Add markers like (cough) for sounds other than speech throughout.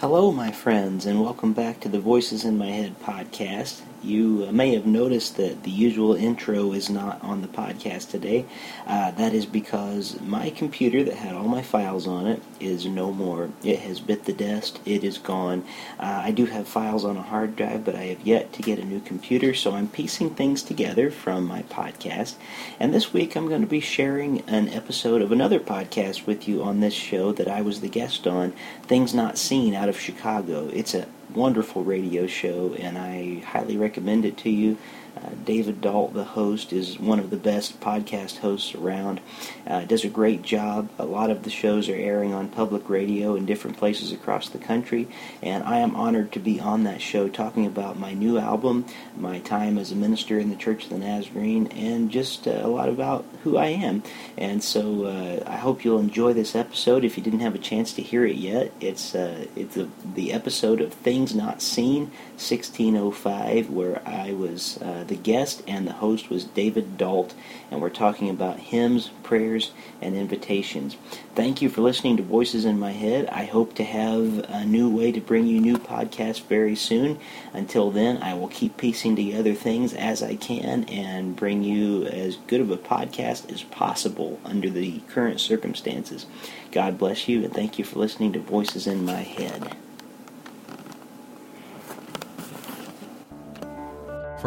Hello, my friends, and welcome back to the Voices in My Head podcast. You uh, may have noticed that the usual intro is not on the podcast today. Uh, that is because my computer that had all my files on it is no more. It has bit the dust, it is gone. Uh, I do have files on a hard drive, but I have yet to get a new computer, so I'm piecing things together from my podcast. And this week I'm going to be sharing an episode of another podcast with you on this show that I was the guest on Things Not Seen out of Chicago. It's a wonderful radio show, and I highly recommend it to you. Uh, David Dault, the host, is one of the best podcast hosts around. Uh, does a great job. A lot of the shows are airing on public radio in different places across the country, and I am honored to be on that show talking about my new album, my time as a minister in the Church of the Nazarene, and just uh, a lot about who I am. And so uh, I hope you'll enjoy this episode. If you didn't have a chance to hear it yet, it's uh, it's the, the episode of Things Not Seen, 1605, where I was the guest and the host was David Dault, and we're talking about hymns, prayers, and invitations. Thank you for listening to Voices in My Head. I hope to have a new way to bring you new podcasts very soon. Until then, I will keep piecing together things as I can and bring you as good of a podcast as possible under the current circumstances. God bless you, and thank you for listening to Voices in My Head.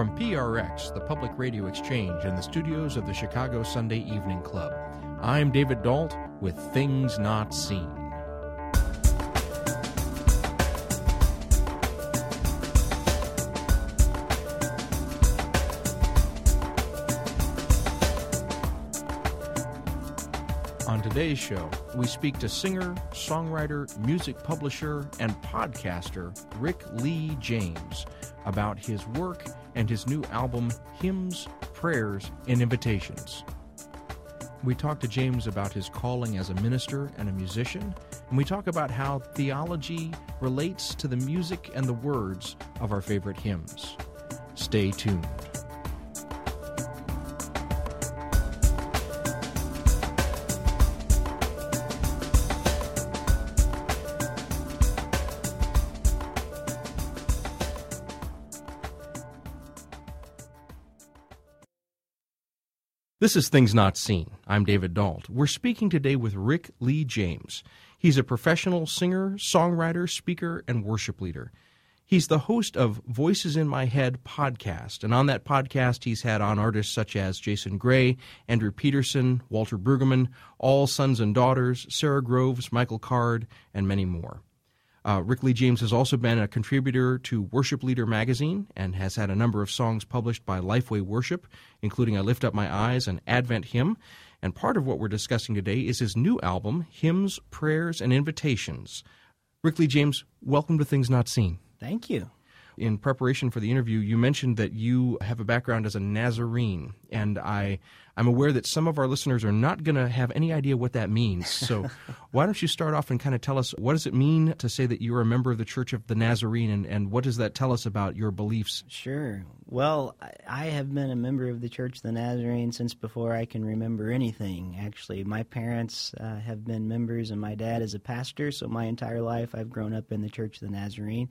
From PRX, the Public Radio Exchange, in the studios of the Chicago Sunday Evening Club, I'm David Dault with Things Not Seen. On today's show, we speak to singer, songwriter, music publisher, and podcaster Rick Lee James about his work and his new album, Hymns, Prayers, and Invitations. We talk to James about his calling as a minister and a musician, and we talk about how theology relates to the music and the words of our favorite hymns. Stay tuned. This is Things Not Seen. I'm David Dault. We're speaking today with Rick Lee James. He's a professional singer, songwriter, speaker, and worship leader. He's the host of Voices in My Head podcast, and on that podcast, he's had on artists such as Jason Gray, Andrew Peterson, Walter Brueggemann, All Sons and Daughters, Sara Groves, Michael Card, and many more. Uh, Rick Lee James has also been a contributor to Worship Leader magazine and has had a number of songs published by Lifeway Worship, including I Lift Up My Eyes and Advent Hymn. And part of what we're discussing today is his new album, Hymns, Prayers, and Invitations. Rick Lee James, welcome to Things Not Seen. Thank you. In preparation for the interview, you mentioned that you have a background as a Nazarene, and I I'm aware that some of our listeners are not going to have any idea what that means. (laughs) So, why don't you start off and kind of tell us what does it mean to say that you're a member of the Church of the Nazarene, and, and what does that tell us about your beliefs? Sure. Well, I have been a member of the Church of the Nazarene since before I can remember anything, actually. My parents uh, have been members, and my dad is a pastor, so my entire life I've grown up in the Church of the Nazarene.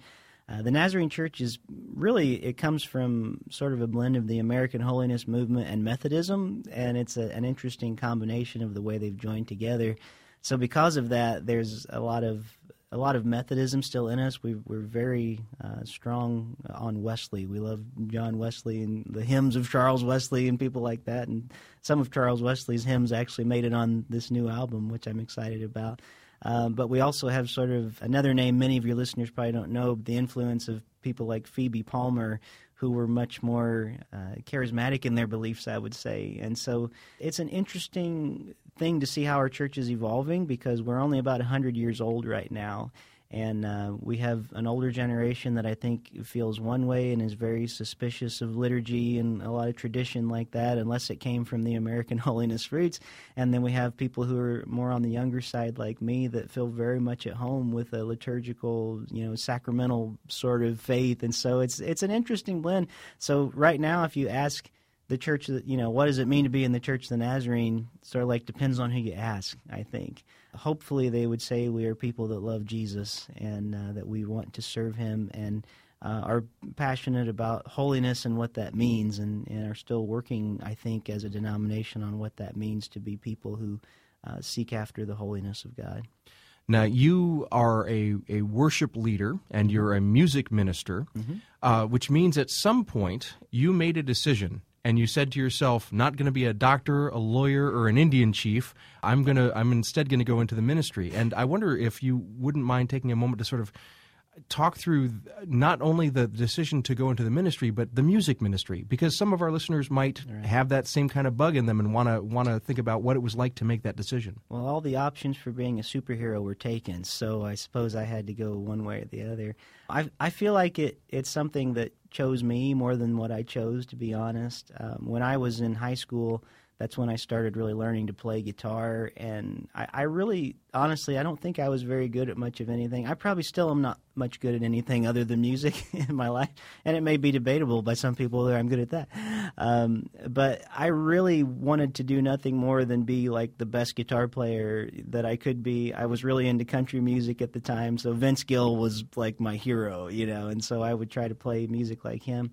Uh, the Nazarene Church is really it comes from sort of a blend of the American Holiness movement and Methodism, and it's a, an interesting combination of the way they've joined together. So because of that, there's a lot of a lot of Methodism still in us. We, are very uh, strong on Wesley. We love John Wesley and the hymns of Charles Wesley and people like that. And some of Charles Wesley's hymns actually made it on this new album, which I'm excited about. Um, but we also have sort of another name many of your listeners probably don't know the influence of people like Phoebe Palmer, who were much more uh, charismatic in their beliefs, I would say. And so it's an interesting thing to see how our church is evolving because we're only about 100 years old right now. And uh, we have an older generation that I think feels one way and is very suspicious of liturgy and a lot of tradition like that, unless it came from the American (laughs) holiness roots. And then we have people who are more on the younger side, like me, that feel very much at home with a liturgical, you know, sacramental sort of faith. And so it's it's an interesting blend. So right now, if you ask the church, you know, what does it mean to be in the Church of the Nazarene? Sort of like depends on who you ask, I think. Hopefully they would say we are people that love Jesus and uh, that we want to serve Him and uh, are passionate about holiness and what that means, and, and are still working, I think, as a denomination on what that means to be people who uh, seek after the holiness of God. Now, you are a, a worship leader and you're a music minister, mm-hmm. uh, which means at some point you made a decision and you said to yourself, not going to be a doctor, a lawyer, or an Indian chief. I'm going to, I'm instead going to go into the ministry. And I wonder if you wouldn't mind taking a moment to sort of talk through not only the decision to go into the ministry but the music ministry because some of our listeners might right. have that same kind of bug in them and want to want to think about what it was like to make that decision well all the options for being a superhero were taken so i suppose i had to go one way or the other i i feel like it it's something that chose me more than what i chose to be honest. Um, when i was in high school that's when I started really learning to play guitar. And I, I, really, honestly, I don't think I was very good at much of anything. I probably still am not much good at anything other than music (laughs) in my life. And it may be debatable by some people that I'm good at that. Um, but I really wanted to do nothing more than be like the best guitar player that I could be. I was really into country music at the time. So Vince Gill was like my hero, you know, and so I would try to play music like him.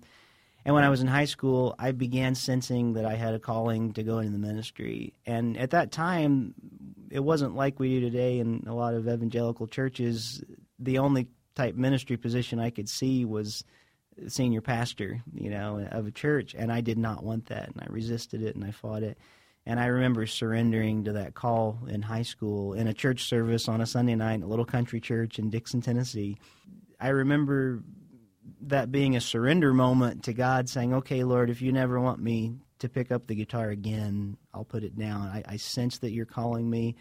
And when I was in high school, I began sensing that I had a calling to go into the ministry. And at that time, it wasn't like we do today in a lot of evangelical churches. The only type ministry position I could see was senior pastor, you know, of a church, and I did not want that, and I resisted it and I fought it. And I remember surrendering to that call in high school in a church service on a Sunday night, a little country church in Dixon, Tennessee. I remember that being a surrender moment to God, saying, "Okay, Lord, if you never want me to pick up the guitar again, I'll put it down. I, I sense that you're calling me.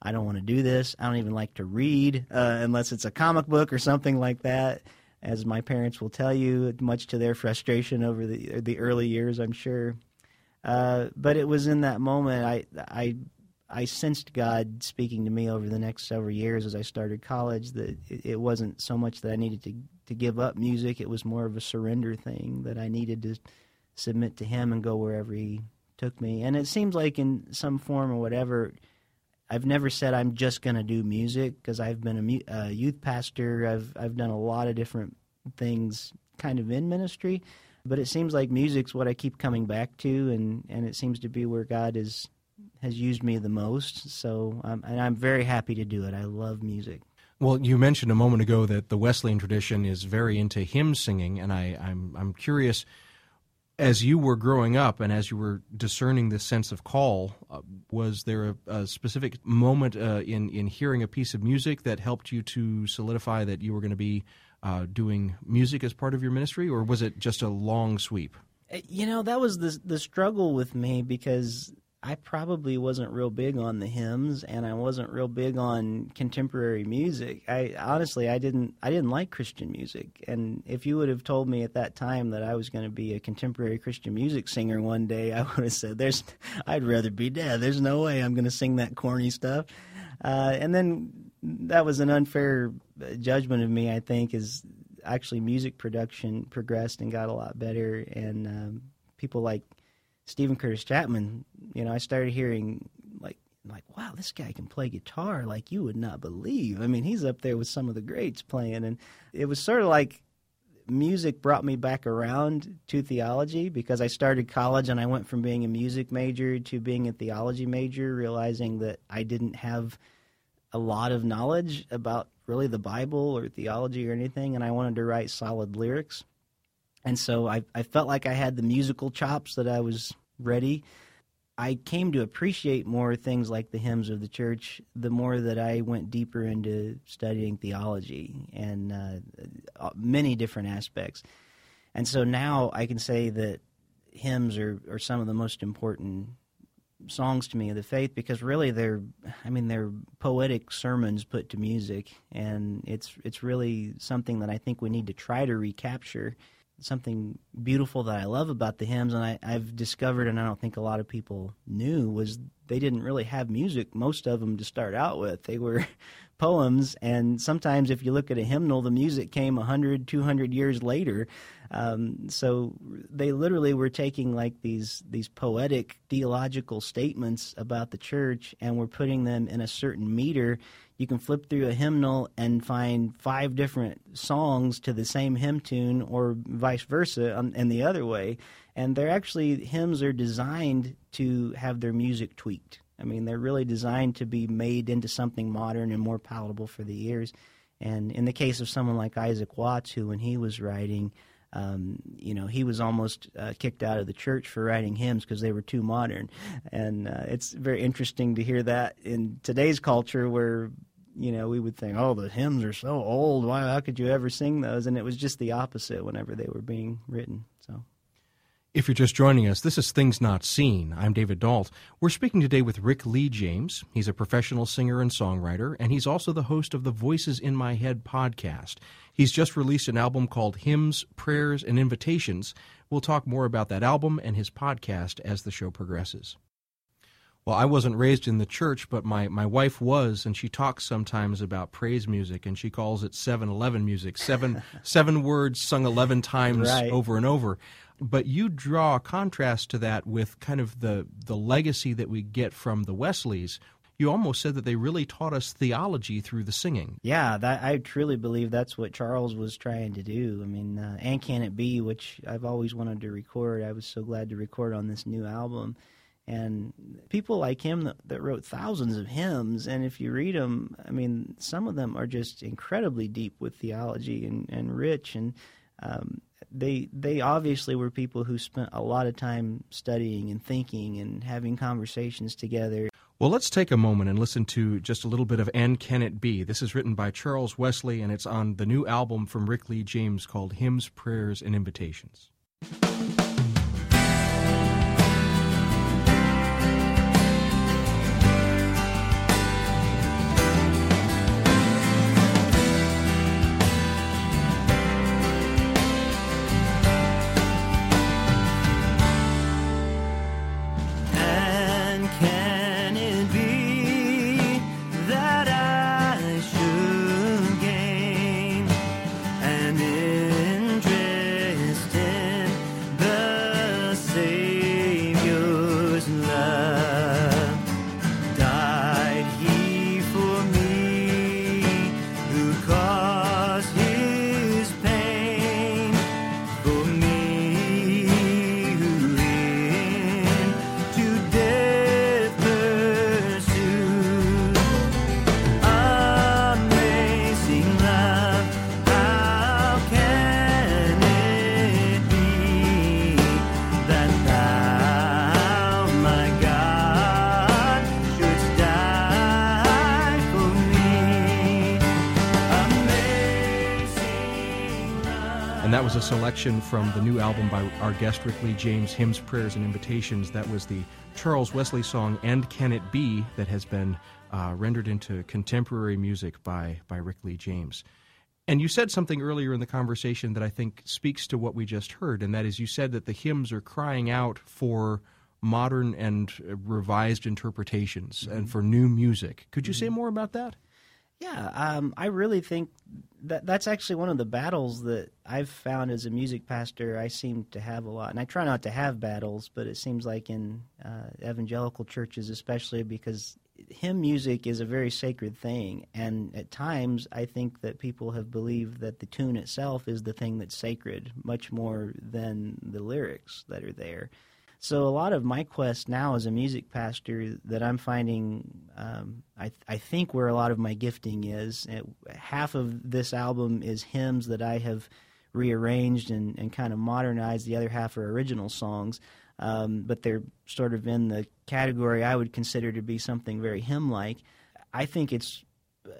I don't want to do this. I don't even like to read uh, unless it's a comic book or something like that." As my parents will tell you, much to their frustration over the the early years, I'm sure. Uh, but it was in that moment I I I sensed God speaking to me over the next several years as I started college that it wasn't so much that I needed to to give up music. It was more of a surrender thing that I needed to submit to Him and go wherever He took me. And it seems like in some form or whatever, I've never said I'm just going to do music because I've been a, a youth pastor. I've I've done a lot of different things, kind of in ministry. But it seems like music's what I keep coming back to, and, and it seems to be where God is has used me the most. So, um, and I'm very happy to do it. I love music. Well, you mentioned a moment ago that the Wesleyan tradition is very into hymn singing, and I, I'm I'm curious. As you were growing up and as you were discerning this sense of call, uh, was there a, a, specific moment uh, in in hearing a piece of music that helped you to solidify that you were going to be uh, doing music as part of your ministry, or was it just a long sweep? Uh, you know, that was the the struggle with me because I probably wasn't real big on the hymns and I wasn't real big on contemporary music. I honestly I didn't I didn't like Christian music. And if you would have told me at that time that I was going to be a contemporary Christian music singer one day, I (laughs) would have said there's I'd rather be dead. There's no way I'm going to sing that corny stuff. Uh, and then that was an unfair judgment of me, I think, is actually music production progressed and got a lot better and um, people like Steven Curtis Chapman, you know, I started hearing like like wow, this guy can play guitar like you would not believe. I mean, he's up there with some of the greats playing, and it was sort of like music brought me back around to theology because I started college and I went from being a music major to being a theology major, realizing that I didn't have a lot of knowledge about really the Bible or theology or anything, and I wanted to write solid lyrics. And so I, I felt like I had the musical chops that I was ready. I came to appreciate more things like the hymns of the church the more that I went deeper into studying theology and uh, uh many different aspects. And so now I can say that hymns are, are some of the most important songs to me of the faith because really they're I mean they're poetic sermons put to music and it's it's really something that I think we need to try to recapture something beautiful that I love about the hymns, and I, I've discovered, and I don't think a lot of people knew, was they didn't really have music, most of them, to start out with. They were (laughs) poems. And sometimes, if you look at a hymnal, the music came 100, 200 years later. Um, so they literally were taking like these these poetic theological statements about the church and were putting them in a certain meter. You can flip through a hymnal and find five different songs to the same hymn tune, or vice versa, um, and the other way. And they're actually hymns are designed to have their music tweaked. I mean, they're really designed to be made into something modern and more palatable for the ears. And in the case of someone like Isaac Watts, who when he was writing, um, you know, he was almost uh, kicked out of the church for writing hymns because they were too modern. And uh, it's very interesting to hear that in today's culture where, you know, we would think, oh, the hymns are so old. Why, how could you ever sing those? And it was just the opposite whenever they were being written. So. If you're just joining us, this is Things Not Seen. I'm David Dault. We're speaking today with Rick Lee James. He's a professional singer and songwriter, and he's also the host of the Voices in My Head podcast. He's just released an album called Hymns, Prayers, and Invitations. We'll talk more about that album and his podcast as the show progresses. Well, I wasn't raised in the church, but my, my wife was, and she talks sometimes about praise music, and she calls it 7 Eleven music. Seven, (laughs) seven words sung 11 times right. over and over but you draw a contrast to that with kind of the the legacy that we get from the Wesleys. You almost said that they really taught us theology through the singing. Yeah, that, I truly believe that's what Charles was trying to do. I mean, uh, and can it be, which I've always wanted to record. I was so glad to record on this new album and people like him that, that, wrote thousands of hymns and if you read them i mean some of them are just incredibly deep with theology and, and rich and um, they they obviously were people who spent a lot of time studying and thinking and having conversations together. Well, let's take a moment and listen to just a little bit of And Can It Be? This is written by Charles Wesley and it's on the new album from Rick Lee James called Hymns, Prayers, and Invitations. A selection from the new album by our guest Rick Lee James, Hymns, Prayers, and Invitations. That was the Charles Wesley song "And Can It Be" that has been uh, rendered into contemporary music by by Rick Lee James. And you said something earlier in the conversation that I think speaks to what we just heard, and that is you said that the hymns are crying out for modern and revised interpretations mm-hmm. and for new music. Could you mm-hmm. say more about that? Yeah, um, I really think that that's actually one of the battles that I've found as a music pastor. I seem to have a lot, and I try not to have battles, but it seems like in uh, evangelical churches, especially because hymn music is a very sacred thing, and at times I think that people have believed that the tune itself is the thing that's sacred, much more than the lyrics that are there. So a lot of my quest now as a music pastor that I'm finding, um, I, I think where a lot of my gifting is. It, half of this album is hymns that I have rearranged and, and kind of modernized. The other half are original songs, um, but they're sort of in the category I would consider to be something very hymn-like. I think it's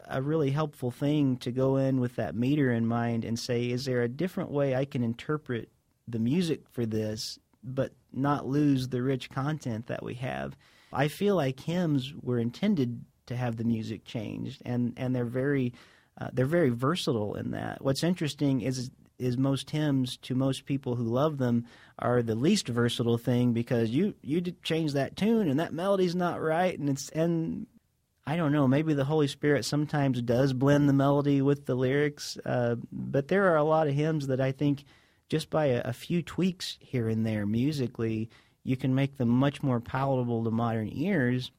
a really helpful thing to go in with that meter in mind and say, is there a different way I can interpret the music for this but not lose the rich content that we have. I feel like hymns were intended to have the music changed, and, and they're very uh, they're very versatile in that. What's interesting is is most hymns to most people who love them are the least versatile thing because you you change that tune and that melody's not right and it's and I don't know. Maybe the Holy Spirit sometimes does blend the melody with the lyrics, uh, but there are a lot of hymns that I think just by a, a, few tweaks here and there musically, you can make them much more palatable to modern ears,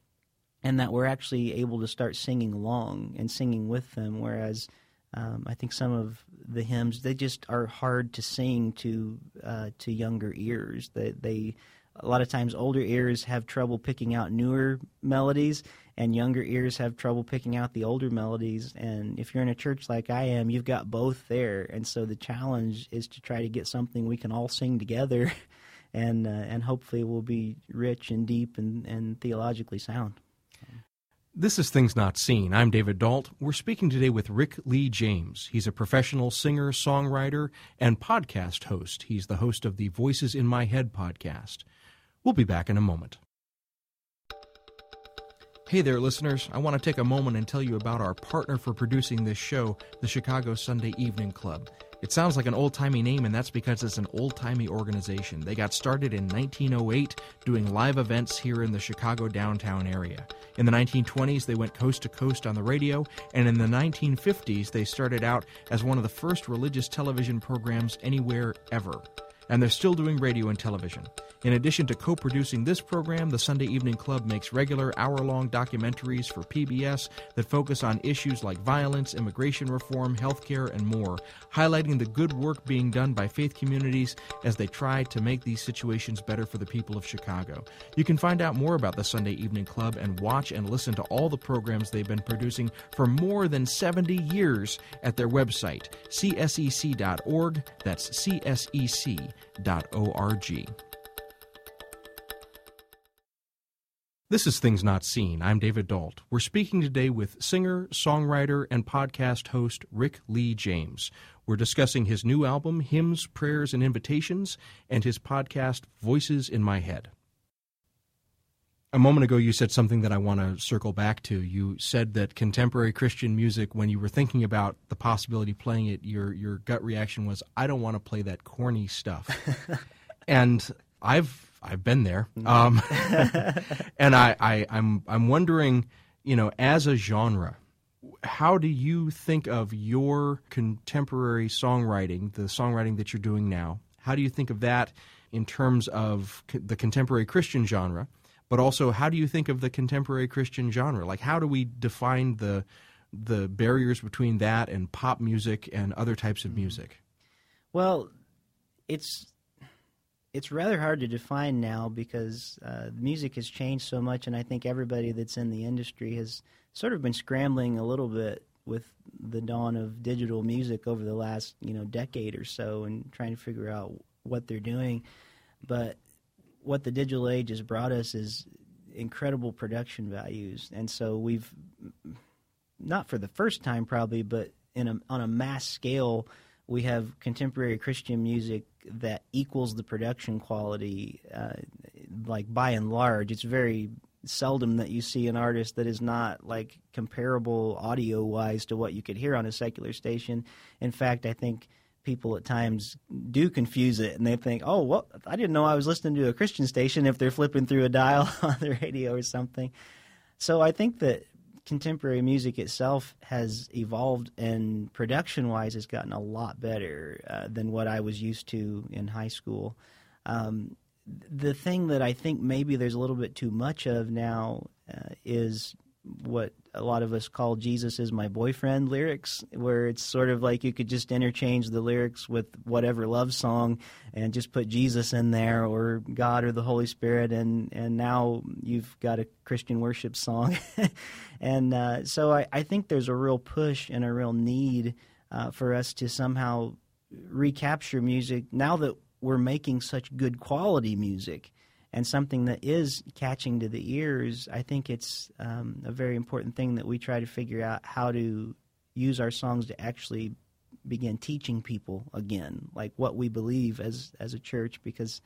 and that we're actually able to start singing along and singing with them. Whereas um, I think some of the hymns they just are hard to sing to uh, to younger ears. They, they a lot of times older ears have trouble picking out newer melodies and younger ears have trouble picking out the older melodies and if you're in a church like I am you've got both there and so the challenge is to try to get something we can all sing together (laughs) and uh, and hopefully will be rich and deep and, and theologically sound. This is Things Not Seen. I'm David Dault. We're speaking today with Rick Lee James. He's a professional singer, songwriter, and podcast host. He's the host of the Voices in My Head podcast. We'll be back in a moment. Hey there, listeners. I want to take a moment and tell you about our partner for producing this show, the Chicago Sunday Evening Club. It sounds like an old timey name, and that's because it's an old timey organization. They got started in 1908 doing live events here in the Chicago downtown area. In the 1920s, they went coast to coast on the radio, and in the 1950s, they started out as one of the first religious television programs anywhere ever. And they're still doing radio and television. In addition to co producing this program, the Sunday Evening Club makes regular hour long documentaries for PBS that focus on issues like violence, immigration reform, healthcare, and more, highlighting the good work being done by faith communities as they try to make these situations better for the people of Chicago. You can find out more about the Sunday Evening Club and watch and listen to all the programs they've been producing for more than 70 years at their website, csec.org. That's This is Things Not Seen. I'm David Dault. We're speaking today with singer, songwriter, and podcast host Rick Lee James. We're discussing his new album, Hymns, Prayers, and Invitations, and his podcast, Voices in My Head. A moment ago, you said something that I want to circle back to. You said that contemporary Christian music, when you were thinking about the possibility of playing it, your, your gut reaction was, I don't want to play that corny stuff. (laughs) and I've I've been there, mm-hmm. um, (laughs) and I, I I'm I'm wondering, you know, as a genre, how do you think of your contemporary songwriting, the songwriting that you're doing now? How do you think of that in terms of the contemporary Christian genre? But also, how do you think of the contemporary Christian genre? Like, how do we define the the barriers between that and pop music and other types of mm-hmm. music? Well, it's it's rather hard to define now because uh, music has changed so much, and I think everybody that's in the industry has sort of been scrambling a little bit with the dawn of digital music over the last you know decade or so, and trying to figure out what they're doing. But what the digital age has brought us is incredible production values, and so we've not for the first time probably, but in a, on a mass scale we have contemporary Christian music that equals the production quality, uh, like by and large. It's very seldom that you see an artist that is not like comparable audio wise to what you could hear on a secular station. In fact, I think people at times do confuse it and they think, oh, well, I didn't know I was listening to a Christian station if they're flipping through a dial (laughs) on the radio or something. So I think that contemporary music itself has evolved and production wise has gotten a lot better uh, than what I was used to in high school. Um, the thing that I think maybe there's a little bit too much of now uh, is what a lot of us call Jesus is my boyfriend lyrics, where it's sort of like you could just interchange the lyrics with whatever love song and just put Jesus in there or God or the Holy Spirit, and, and now you've got a Christian worship song. (laughs) and uh, so I, I think there's a real push and a real need uh, for us to somehow recapture music now that we're making such good quality music and something that is catching to the ears, I think it's um, a very important thing that we try to figure out how to use our songs to actually begin teaching people again, like what we believe as as a church. Because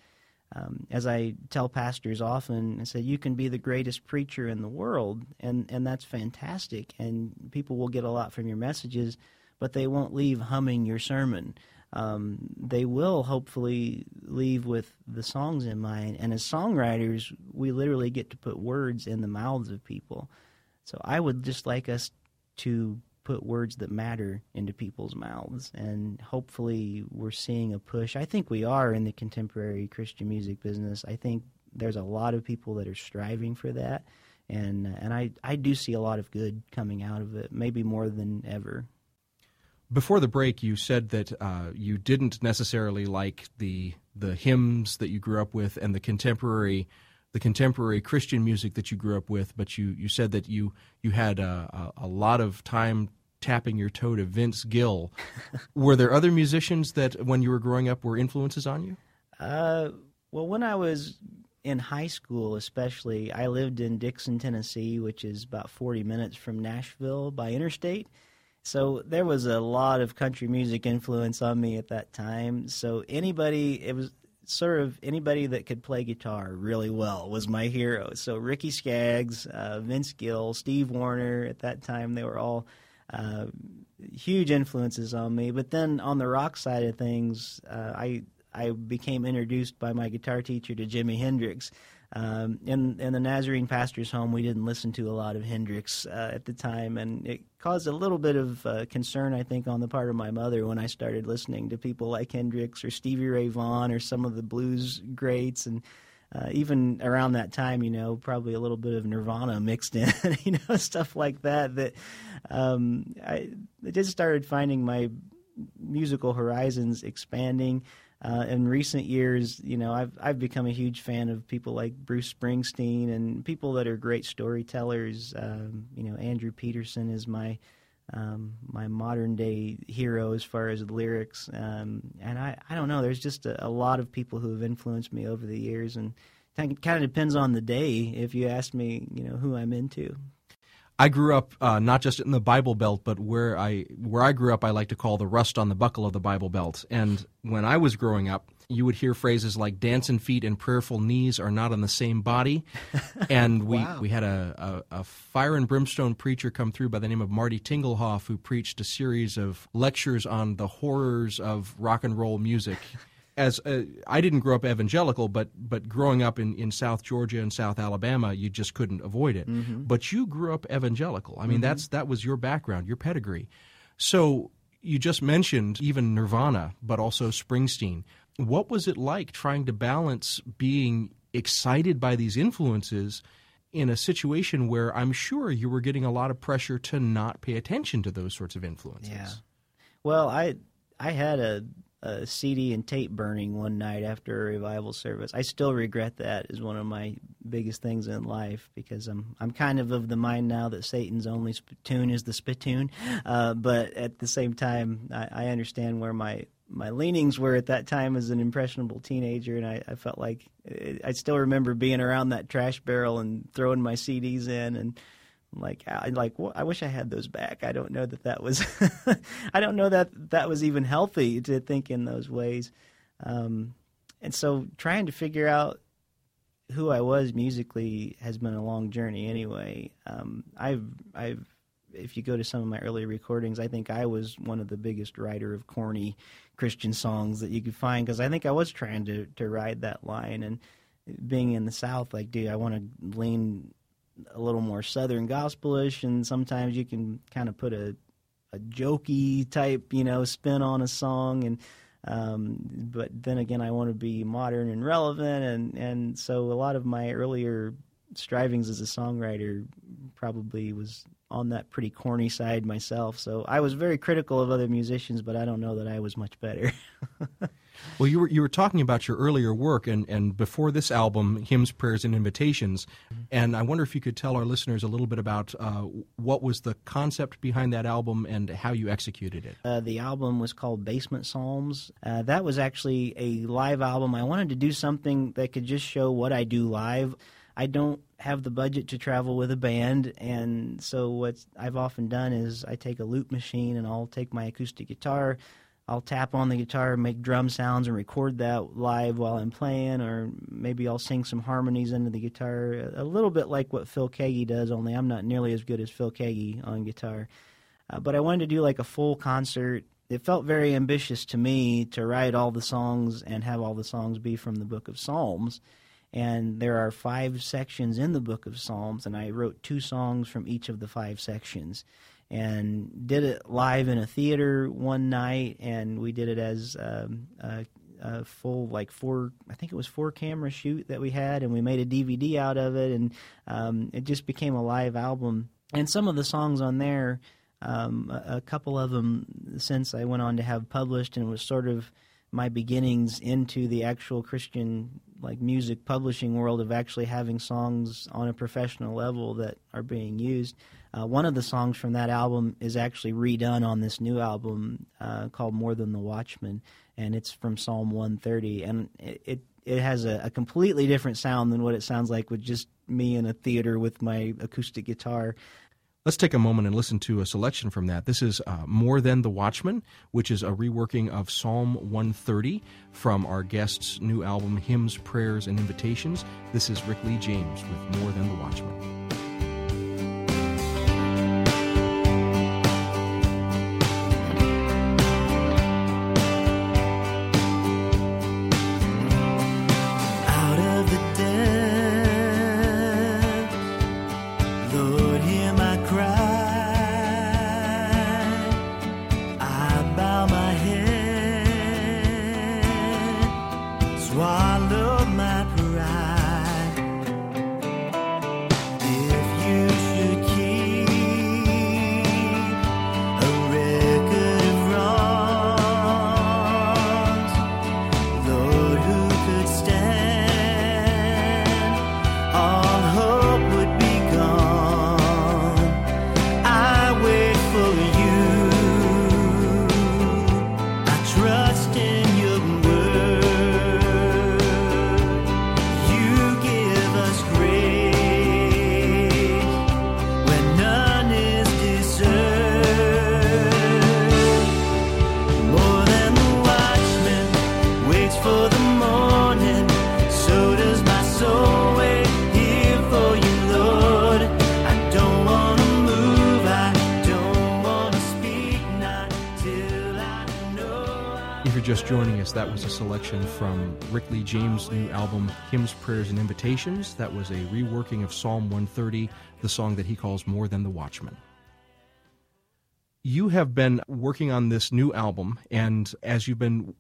um, as I tell pastors often, I say you can be the greatest preacher in the world, and and that's fantastic, and people will get a lot from your messages, but they won't leave humming your sermon um, they will hopefully leave with the songs in mind. And as songwriters, we literally get to put words in the mouths of people. So I would just like us to put words that matter into people's mouths, and hopefully we're seeing a push. I think we are in the contemporary Christian music business. I think there's a lot of people that are striving for that, and and I I do see a lot of good coming out of it, maybe more than ever. Before the break, you said that uh, you didn't necessarily like the the hymns that you grew up with and the contemporary the contemporary Christian music that you grew up with, but you, you said that you you had a, a, a lot of time tapping your toe to Vince Gill. (laughs) were there other musicians that, when you were growing up, were influences on you? Uh, well, when I was in high school, especially, I lived in Dixon, Tennessee, which is about 40 minutes from Nashville by interstate. So there was a lot of country music influence on me at that time. So anybody, it was sort of anybody that could play guitar really well was my hero. So Ricky Skaggs, uh, Vince Gill, Steve Wariner At that time, they were all uh, huge influences on me. But then on the rock side of things, uh, I I became introduced by my guitar teacher to Jimi Hendrix. Um, in in the Nazarene pastor's home, we didn't listen to a lot of Hendrix uh, at the time, and it caused a little bit of uh, concern, I think, on the part of my mother when I started listening to people like Hendrix or Stevie Ray Vaughan or some of the blues greats, and uh, even around that time, you know, probably a little bit of Nirvana mixed in, (laughs) you know, stuff like that. That um, I, I just started finding my musical horizons expanding. Uh, in recent years, you know, I've I've become a huge fan of people like Bruce Springsteen and people that are great storytellers. Um, you know, Andrew Peterson is my um, my modern day hero as far as lyrics, um, and I I don't know. There's just a, a, lot of people who have influenced me over the years, and it kind of depends on the day. If you ask me, you know, who I'm into. I grew up uh, not just in the Bible Belt, but where I where I grew up, I like to call the rust on the buckle of the Bible Belt. And when I was growing up, you would hear phrases like "dancing feet and prayerful knees are not on the same body," (laughs) and we wow. we had a, a, a, fire and brimstone preacher come through by the name of Marty Tingelhoff, who preached a series of lectures on the horrors of rock and roll music (laughs) as a, I didn't grow up evangelical, but but growing up in, in South Georgia and South Alabama, you just couldn't avoid it. Mm-hmm. But you grew up evangelical. I mean, mm-hmm. that's that was your background, your pedigree. So you just mentioned even Nirvana, but also Springsteen. What was it like trying to balance being excited by these influences in a situation where I'm sure you were getting a lot of pressure to not pay attention to those sorts of influences? Yeah. Well, I I had a a CD and tape burning one night after a revival service. I still regret that as one of my biggest things in life because I'm I'm kind of of the mind now that Satan's only spittoon is the spittoon, uh, but at the same time I, I understand where my my leanings were at that time as an impressionable teenager, and I, I felt like I still remember being around that trash barrel and throwing my CDs in and like I like well, I wish I had those back. I don't know that that was (laughs) I don't know that that was even healthy to think in those ways. Um, and so trying to figure out who I was musically has been a long journey anyway. Um, I've I've if you go to some of my early recordings, I think I was one of the biggest writer of corny Christian songs that you could find because I think I was trying to to ride that line and being in the South, like, dude, I want to lean a little more southern gospelish, and sometimes you can kind of put a a jokey type, you know, spin on a song, and um, but then again, I want to be modern and relevant, and and so a lot of my earlier strivings as a songwriter probably was on that pretty corny side myself. So I was very critical of other musicians, but I don't know that I was much better. (laughs) Well, you were you were talking about your earlier work, and, and before this album, hymns, prayers, and invitations, mm-hmm. and I wonder if you could tell our listeners a little bit about uh, what was the concept behind that album and how you executed it. Uh, the album was called Basement Psalms. Uh, that was actually a live album. I wanted to do something that could just show what I do live. I don't have the budget to travel with a band, and so what I've often done is I take a loop machine and I'll take my acoustic guitar I'll tap on the guitar, make drum sounds, and record that live while I'm playing, or maybe I'll sing some harmonies into the guitar, a little bit like what Phil Keaggy does. Only I'm not nearly as good as Phil Keaggy on guitar. Uh, but I wanted to do like a full concert. It felt very ambitious to me to write all the songs and have all the songs be from the Book of Psalms. And there are five sections in the book of Psalms, and I wrote two songs from each of the five sections and did it live in a theater one night, and we did it as um, a, a, full like four, I think it was four camera shoot that we had, and we made a DVD out of it, and um, it just became a live album. And some of the songs on there, um, a, a couple of them since I went on to have published, and was sort of my beginnings into the actual Christian like music publishing world of actually having songs on a professional level that are being used. Uh, one of the songs from that album is actually redone on this new album uh, called More Than the Watchman, and it's from Psalm 130, and it it, it has a, a, completely different sound than what it sounds like with just me in a theater with my acoustic guitar. Let's take a moment and listen to a selection from that. This is uh, More Than the Watchman, which is a reworking of Psalm 130 from our guest's new album, Hymns, Prayers, and Invitations. This is Rick Lee James with More Than the Watchman. That was a selection from Rick Lee James' new album, Hymns, Prayers, and Invitations. That was a reworking of Psalm 130, the song that he calls More Than the Watchman. You have been working on this new album, and as you've been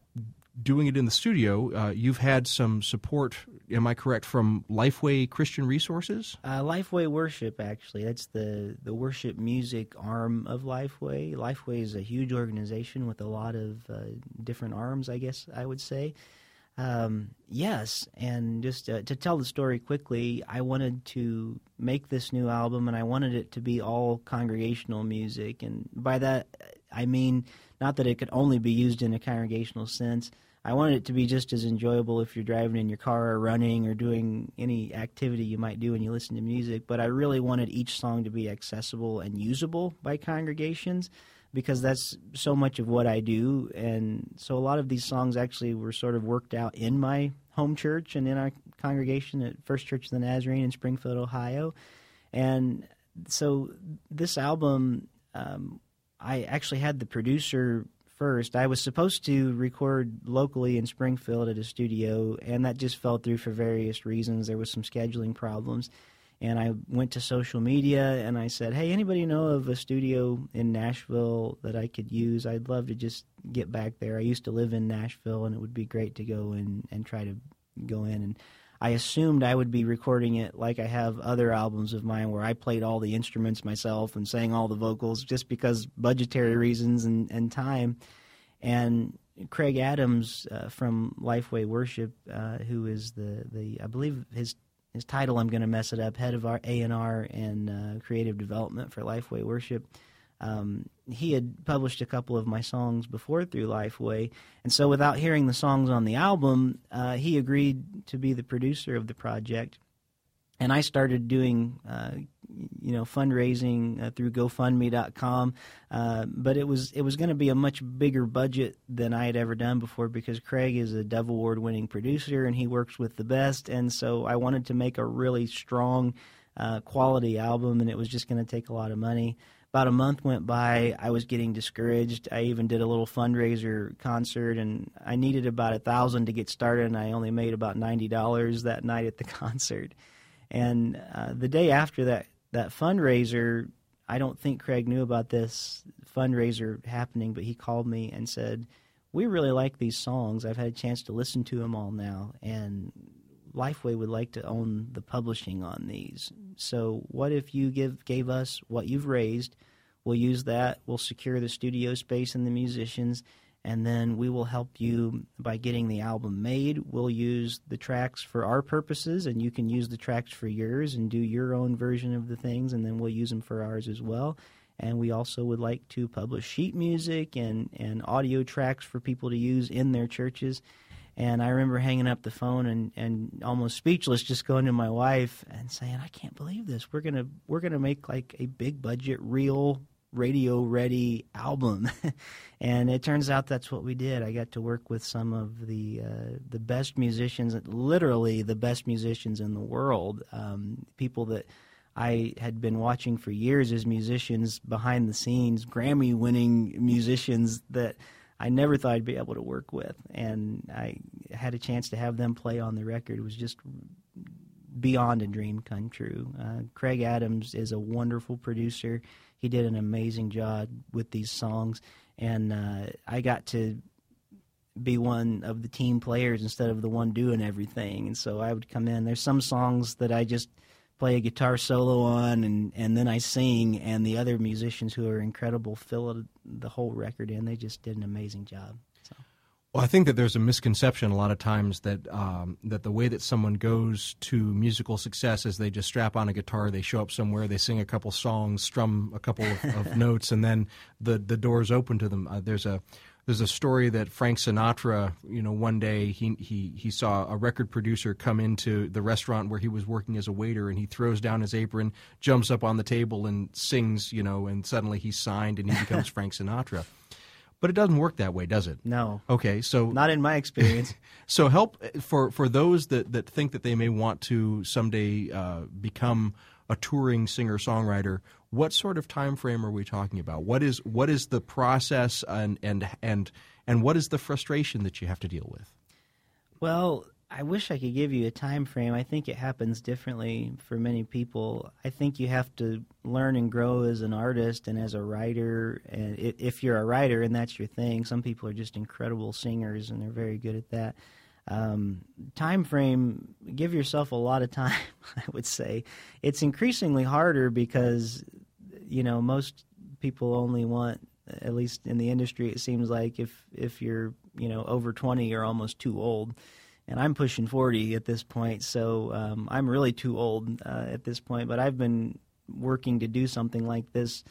doing it in the studio, uh, you've had some support. Am I correct from Lifeway Christian Resources? Uh, Lifeway Worship, actually, that's the the worship music arm of Lifeway. Lifeway is a huge organization with a lot of uh, different arms, I guess I would say. Um, yes, and just uh, to tell the story quickly, I wanted to make this new album, and I wanted it to be all congregational music, and by that I mean not that it could only be used in a congregational sense. I wanted it to be just as enjoyable if you're driving in your car or running or doing any activity you might do when you listen to music, but I really wanted each song to be accessible and usable by congregations because that's so much of what I do. And so a lot of these songs actually were sort of worked out in my home church and in our congregation at First Church of the Nazarene in Springfield, Ohio. And so this album um, I actually had the producer first. I was supposed to record locally in Springfield at a studio, and that just fell through for various reasons. There was some scheduling problems, and I went to social media and I said, "Hey, anybody know of a studio in Nashville that I could use? I'd love to just get back there. I used to live in Nashville, and it would be great to go and and try to go in and." I assumed I would be recording it like I have other albums of mine where I played all the instruments myself and sang all the vocals just because budgetary reasons and, and time. And Craig Adams uh, from Lifeway Worship, uh, who is the, the I believe his his title I'm going to mess it up, head of our A and R and uh, creative development for Lifeway Worship. Um, he had published a couple of my songs before through Lifeway, and so without hearing the songs on the album, uh, he agreed to be the producer of the project. And I started doing, uh, you know, fundraising uh, through GoFundMe.com, uh, but it was it was going to be a much bigger budget than I had ever done before because Craig is a Dove Award winning producer and he works with the best, and so I wanted to make a really strong, uh, quality album, and it was just going to take a lot of money. About a month went by. I was getting discouraged. I even did a little fundraiser concert, and I needed about a thousand to get started, and I only made about ninety dollars that night at the (laughs) concert. And uh, the day after that that fundraiser, I don't think Craig knew about this fundraiser happening, but he called me and said, "We really like these songs. I've had a chance to listen to them all now, and Lifeway would like to own the publishing on these. So what if you give gave us what you've raised? We'll use that. We'll secure the studio space and the musicians, and then we will help you by getting the album made. We'll use the tracks for our purposes, and you can use the tracks for yours and do your own version of the things, and then we'll use them for ours as well. And we also would like to publish sheet music and, and audio tracks for people to use in their churches. And I remember hanging up the phone and, and almost speechless, just going to my wife and saying, "I can't believe this. We're gonna we're gonna make like a big budget, real radio ready album." (laughs) and it turns out that's what we did. I got to work with some of the uh, the best musicians, literally the best musicians in the world, um, people that. I had been watching for years as musicians behind the scenes, Grammy winning musicians that I never thought I'd be able to work with, and I had a chance to have them play on the record. It was just beyond a dream come true. Uh, Craig Adams is a wonderful producer. He did an amazing job with these songs, and uh, I got to be one of the team players instead of the one doing everything. And so I would come in. There's some songs that I just play a guitar solo on and, and then I sing and the other musicians who are incredible fill the whole record in. They just did an amazing job. So. Well, I think that there's a misconception a lot of times that um, that the way that someone goes to musical success is they just strap on a guitar, they show up somewhere, they sing a couple songs, strum a couple of, of (laughs) notes, and then the the doors open to them. Uh, there's a there's a story that Frank Sinatra, you know, one day he, he, he saw a record producer come into the restaurant where he was working as a waiter and he throws down his apron, jumps up on the table and sings, you know, and suddenly he's signed and he becomes (laughs) Frank Sinatra. But it doesn't work that way, does it? No. Okay, so not in my experience. (laughs) so help for for those that, that think that they may want to someday uh, become a touring singer songwriter what sort of time frame are we talking about? What is what is the process and and and and what is the frustration that you have to deal with? Well, I wish I could give you a time frame. I think it happens differently for many people. I think you have to learn and grow as an artist and as a writer. And if you're a writer and that's your thing, some people are just incredible singers and they're very good at that. Um, time frame, give yourself a lot of (laughs) time. I would say it's increasingly harder because you know, most people only want, at least in the industry, it seems like if if you're you know over 20, you're almost too old. And I'm pushing 40 at this point, so um, I'm really too old uh, at this point. But I've been working to do something like this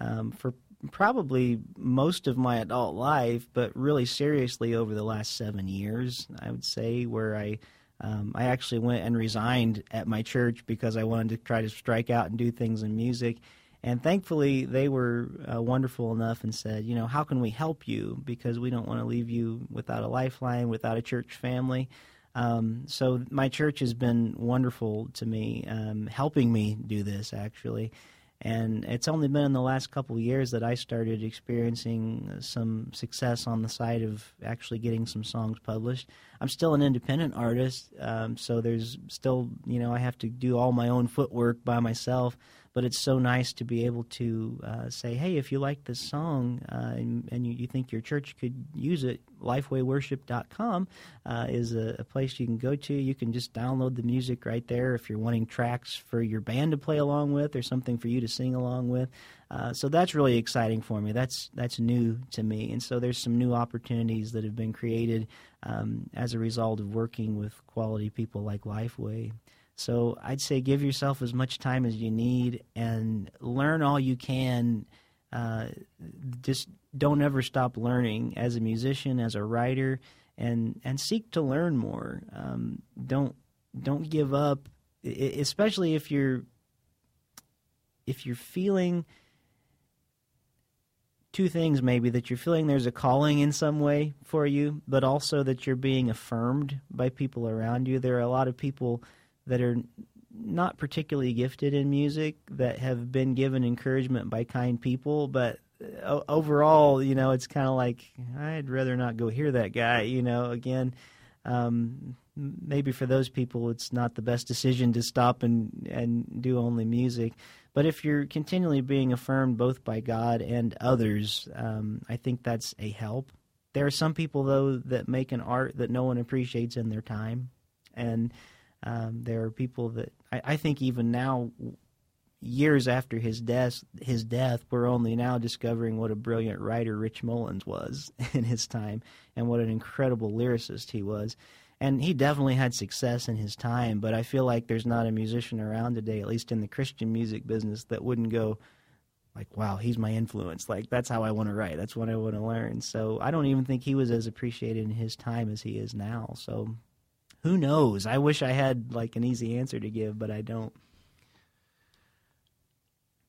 um, for probably most of my adult life, but really seriously over the last seven years, I would say, where I um, I actually went and resigned at my church because I wanted to try to strike out and do things in music. And thankfully, they were uh, wonderful enough and said, you know, how can we help you? Because we don't want to leave you without a lifeline, without a church family. Um, so my church has been wonderful to me, um, helping me do this actually. And it's only been in the last couple years that I started experiencing some success on the side of actually getting some songs published. I'm still an independent artist, um, so there's still, you know, I have to do all my own footwork by myself but it's so nice to be able to uh, say, hey, if you like this song uh, and, and you, you, think your church could use it, lifewayworship.com uh, is a, a, place you can go to. You can just download the music right there if you're wanting tracks for your band to play along with or something for you to sing along with. Uh, so that's really exciting for me. That's that's new to me, and so there's some new opportunities that have been created um, as a result of working with quality people like Lifeway. So I'd say give yourself as much time as you need and learn all you can. Uh, just don't ever stop learning as a musician, as a writer, and and seek to learn more. Um, don't don't give up, especially if you're if you're feeling two things maybe that you're feeling there's a calling in some way for you, but also that you're being affirmed by people around you. There are a lot of people that are not particularly gifted in music that have been given encouragement by kind people, but uh, overall, you know, it's kind of like I'd rather not go hear that guy. You know, again, um, maybe for those people, it's not the best decision to stop and and do only music. But if you're continually being affirmed both by God and others, um, I think that's a help. There are some people though that make an art that no one appreciates in their time, and um, there are people that I, I think even now years after his death, his death, we're only now discovering what a brilliant writer Rich Mullins was (laughs) in his time, and what an incredible lyricist he was. And he definitely had success in his time, but I feel like there's not a musician around today, at least in the Christian music business, that wouldn't go like, "Wow, he's my influence." Like that's how I want to write. That's what I want to learn. So I don't even think he was as appreciated in his time as he is now. So who knows? I wish I had like an easy answer to give, but I don't.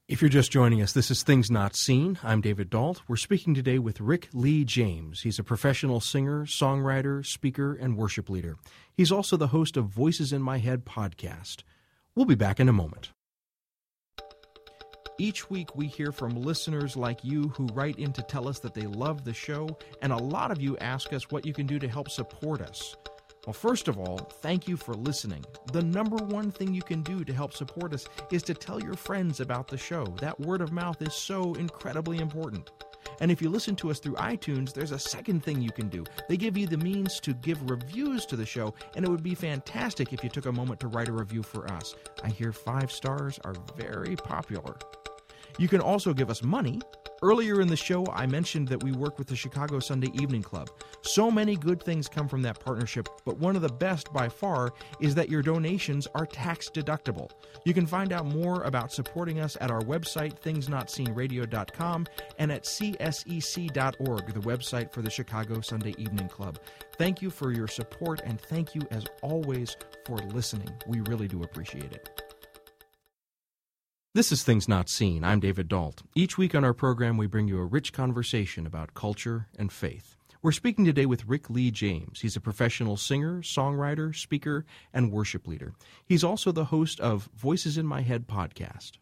If you're just joining us, this is Things Not Seen. I'm David Dault. We're speaking today with Rick Lee James. He's a professional singer, songwriter, speaker, and worship leader. He's also the host of Voices in My Head podcast. We'll be back in a moment. Each week, we hear from listeners like you who write in to tell us that they love the show, and a lot of you ask us what you can do to help support us. Well, first of all, thank you for listening. The number one thing you can do to help support us is to tell your friends about the show. That word of mouth is so incredibly important. And if you listen to us through iTunes, there's a second thing you can do. They give you the means to give reviews to the show, and it would be fantastic if you took a moment to write a review for us. I hear five stars are very popular. You can also give us money Earlier in the show, I mentioned that we work with the Chicago Sunday Evening Club. So many good things come from that partnership, but one of the best by far is that your donations are tax deductible. You can find out more about supporting us at our website, thingsnotseenradio.com, and at csec.org, the website for the Chicago Sunday Evening Club. Thank you for your support, and thank you, as always, for listening. We really do appreciate it. This is Things Not Seen. I'm David Dault. Each week on our program, we bring you a rich conversation about culture and faith. We're speaking today with Rick Lee James. He's a professional singer, songwriter, speaker, and worship leader. He's also the host of Voices in My Head podcast.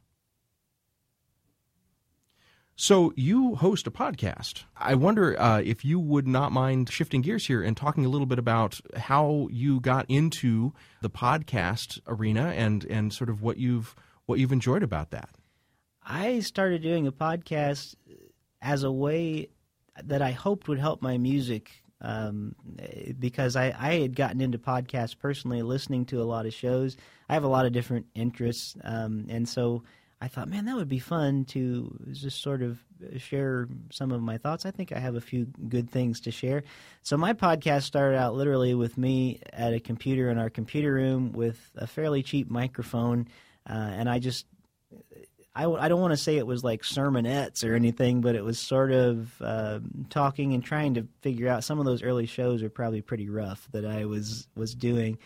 So, you host a podcast. I wonder uh, if you would not mind shifting gears here and talking a little bit about how you got into the podcast arena and, and sort of what you've what you've enjoyed about that. I started doing a podcast as a way that I hoped would help my music um, because I, I had gotten into podcasts personally, listening to a lot of shows. I have a lot of different interests, um, and so I thought, man, that would be fun to just sort of share some of my thoughts. I think I have a few good things to share. So my podcast started out literally with me at a computer in our computer room with a fairly cheap microphone uh, and I just I, I don't want to say it was like sermonettes or anything, but it was sort of uh, talking and trying to figure out. Some of those early shows were probably pretty rough that I was was doing.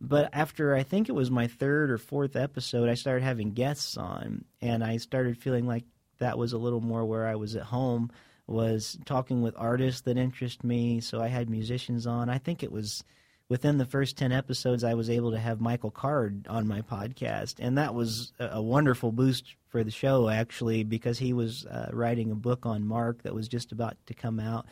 But after I think it was my third or fourth episode, I started having guests on, and I started feeling like that was a little more where I was at home. Was talking with artists that interest me, so I had musicians on. I think it was within the first 10 episodes, I was able to have Michael Card on my podcast. And that was a wonderful boost for the show, actually, because he was uh, writing a book on Mark that was just about to come out.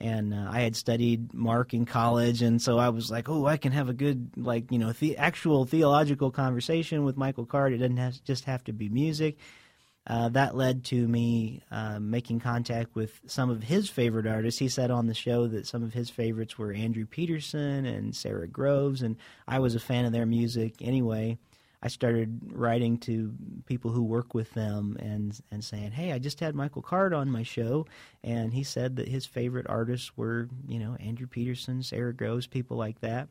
And uh, I had studied Mark in college, and so I was like, "Oh, I can have a good, like, you know, the- actual theological conversation with Michael Card. It doesn't have, just have to be music." Uh, that led to me uh, making contact with some of his favorite artists. He said on the show that some of his favorites were Andrew Peterson and Sara Groves, and I was a fan of their music anyway. I started writing to people who work with them and and saying, "Hey, I just had Michael Card on my show, and he said that his favorite artists were, you know, Andrew Peterson, Sara Groves, people like that."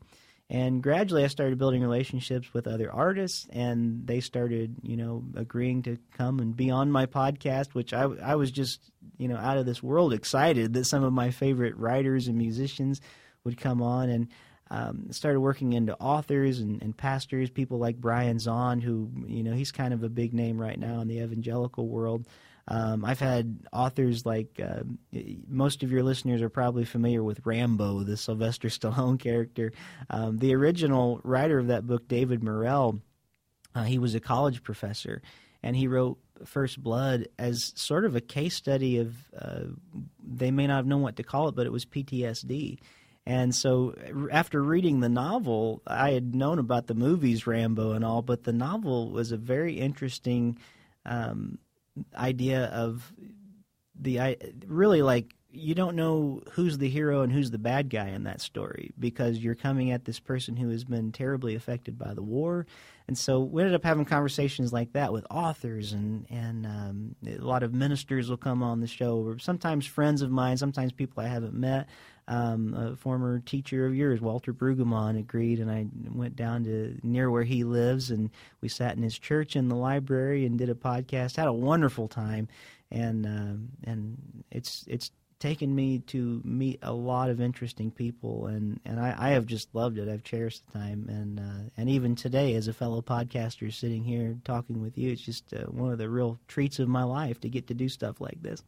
And gradually, I started building relationships with other artists, and they started, you know, agreeing to come and be on my podcast, which I, I was just, you know, out of this world excited that some of my favorite writers and musicians would come on. And um, started working into authors and, and pastors, people like Brian Zahnd, who, you know, he's kind of a big name right now in the evangelical world. Um, I've had authors like uh, most of your listeners are probably familiar with Rambo, the Sylvester Stallone (laughs) character. Um, the original writer of that book, David Morrell, Uh, he was a college professor, and he wrote First Blood as sort of a case study of uh, they may not have known what to call it, but it was PTSD. And so, after reading the novel, I had known about the movies Rambo and all, but the novel was a very interesting um, idea of the really like you don't know who's the hero and who's the bad guy in that story because you're coming at this person who has been terribly affected by the war. And so we ended up having conversations like that with authors and and um, a lot of ministers will come on the show or sometimes friends of mine sometimes people i haven't met um, a former teacher of yours walter brueggemann agreed and i went down to near where he lives and we sat in his church in the library and did a podcast had a wonderful time and um, and it's it's taken me to meet a lot of interesting people, and, and I, I have just loved it. I've cherished the time, and uh, and even today, as a fellow podcaster sitting here talking with you, it's just uh, one of the real treats of my life to get to do stuff like this.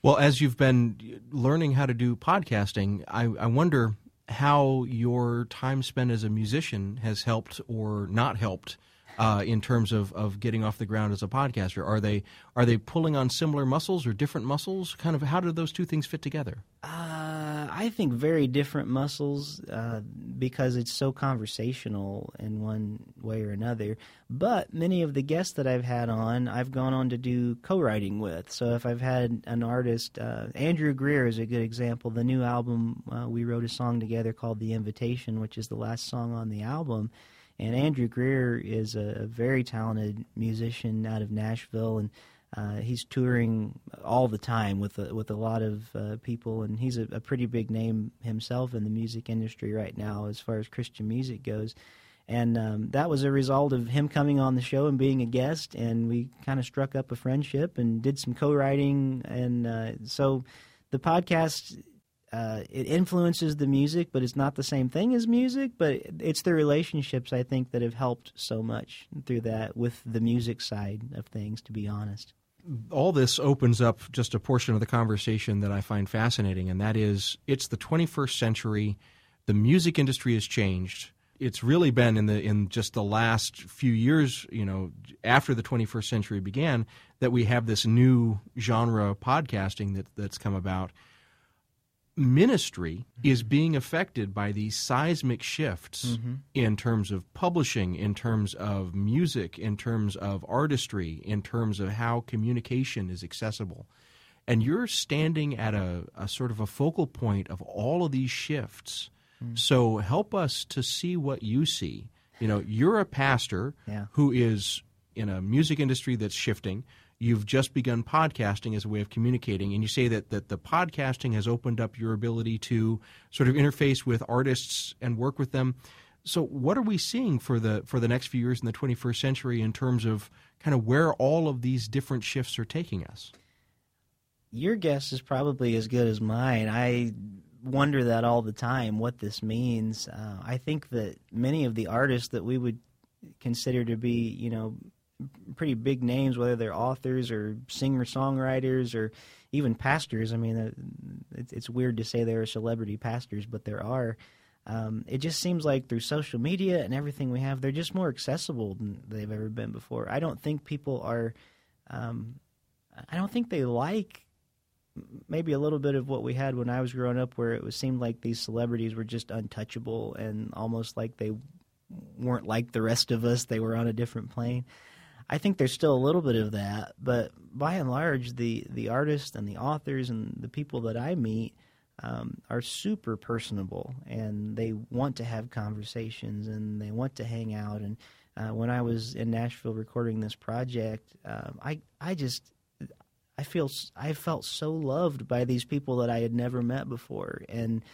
Well, as you've been learning how to do podcasting, I, I wonder how your time spent as a musician has helped or not helped uh, in terms of, of getting off the ground as a podcaster? Are they are they pulling on similar muscles or different muscles? Kind of how do those two things fit together? Uh, I think very different muscles uh, because it's so conversational in one way or another. But many of the guests that I've had on, I've gone on to do co-writing with. So if I've had an artist, uh, Andrew Greer is a good example. The new album, uh, we wrote a song together called "The Invitation," which is the last song on the album and Andrew Greer is a, very talented musician out of Nashville, and uh, he's touring all the time with a, with a lot of uh, people, and he's a, a, pretty big name himself in the music industry right now as far as Christian music goes. And um, that was a result of him coming on the show and being a guest, and we kind of struck up a friendship and did some co-writing, and uh, so the podcast uh, it influences the music, but it's not the same thing as music. But it's the relationships I think that have helped so much through that with the music side of things. To be honest, all this opens up just a portion of the conversation that I find fascinating, and that is it's the 21st century. The music industry has changed. It's really been in the in just the last few years, you know, after the 21st century began, that we have this new genre podcasting that that's come about ministry is being affected by these seismic shifts mm-hmm. in terms of publishing, in terms of music, in terms of artistry, in terms of how communication is accessible. And you're standing at a, a sort of a focal point of all of these shifts. Mm-hmm. So help us to see what you see. You know, you're a pastor yeah. who is in a music industry that's shifting you've just begun podcasting as a way of communicating, and you say that, that the podcasting has opened up your ability to sort of interface with artists and work with them. So, what are we seeing for the for the next few years in the 21st century in terms of kind of where all of these different shifts are taking us? Your guess is probably as good as mine. I wonder that all the time what this means. Uh, I think that many of the artists that we would consider to be, you know, pretty big names, whether they're authors or singer songwriters or even pastors. I mean, uh, it's weird to say there are celebrity pastors, but there are. Um, it just seems like through social media and everything we have, they're just more accessible than they've ever been before. I don't think people are. Um, I don't think they like maybe a little bit of what we had when I was growing up, where it was seemed like these celebrities were just untouchable and almost like they weren't like the rest of us. They were on a different plane. I think there's still a little bit of that, but by and large, the the artists and the authors and the people that I meet um, are super personable, and they want to have conversations and they want to hang out. And uh, when I was in Nashville recording this project, um, I I just I feel I felt so loved by these people that I had never met before, and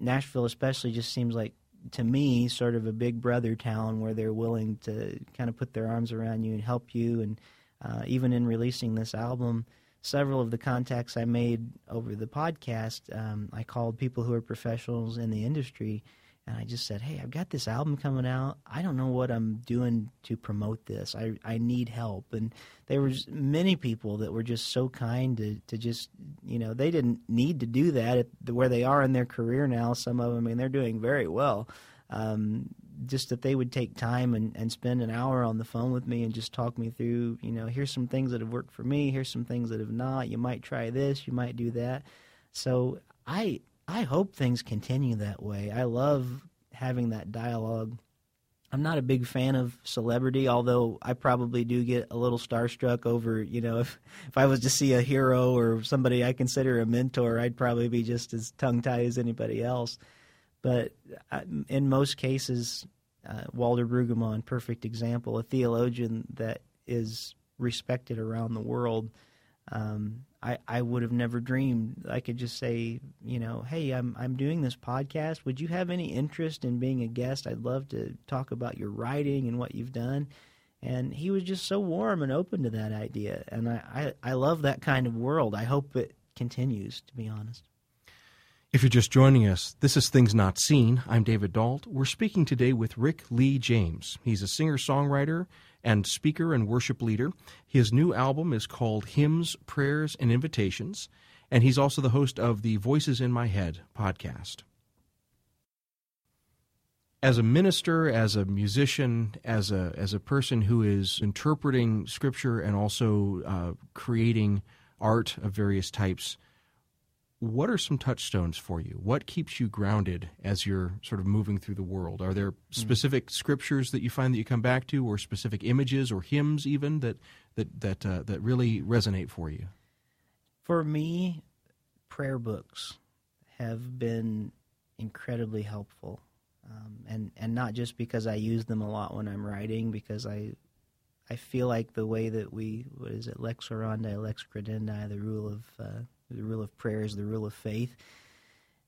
Nashville especially just seems like to me sort of a big brother town where they're willing to kind of put their arms around you and help you. And uh, even in releasing this album, several of the contacts I made over the podcast, um, I called people who are professionals in the industry and I just said, "Hey, I've got this album coming out. I don't know what I'm doing to promote this. I I need help." And there was many people that were just so kind to to just you know they didn't need to do that at the, where they are in their career now. Some of them, I mean, they're doing very well. Um, just that they would take time and, and spend an hour on the phone with me and just talk me through, you know, here's some things that have worked for me, here's some things that have not. You might try this, you might do that. So I I hope things continue that way. I love having that dialogue. I'm not a big fan of celebrity, although I probably do get a little starstruck over, you know, (laughs) if if I was to see a hero or somebody I consider a mentor, I'd probably be just as tongue tied as anybody else. But uh, in most cases, uh, Walter Brueggemann, perfect example, a theologian that is respected around the world. Um, I, I would have never dreamed I could just say, you know, hey, I'm I'm doing this podcast. Would you have any interest in being a guest? I'd love to talk about your writing and what you've done. And he was just so warm and open to that idea. And I, I, I love that kind of world. I hope it continues, to be honest. If you're just joining us, this is Things Not Seen. I'm David Dault. We're speaking today with Rick Lee James. He's a singer songwriter and speaker and worship leader. His new album is called Hymns, Prayers, and Invitations, and he's also the host of the Voices in My Head podcast. As a minister, as a musician, as a as a person who is interpreting scripture and also uh, creating art of various types, what are some touchstones for you? What keeps you grounded as you're sort of moving through the world? Are there hmm. specific mm. scriptures that you find that you come back to, or specific images or hymns even that that that uh, that really resonate for you? For me, prayer books have been incredibly helpful, um, and and not just because I use them a lot when I'm writing, because I I feel like the way that we what is it lex orandi, lex credendi, the rule of uh, the rule of prayer is the rule of faith.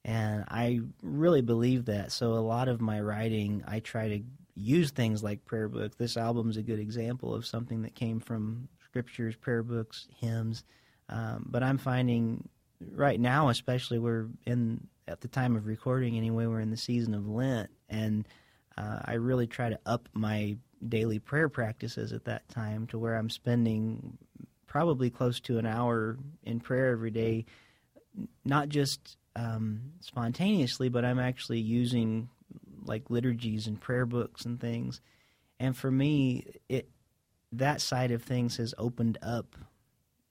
And I really believe that. So a lot of my writing, I try to use things like prayer books. This album is a good example of something that came from scriptures, prayer books, hymns. Um, but I'm finding right now, especially we're in at the time of recording anyway, we're in the season of Lent, and uh, I really try to up my daily prayer practices at that time to where I'm spending probably close to an hour in prayer every day, not just um, spontaneously, but I'm actually using like liturgies and prayer books and things. And for me, it that side of things has opened up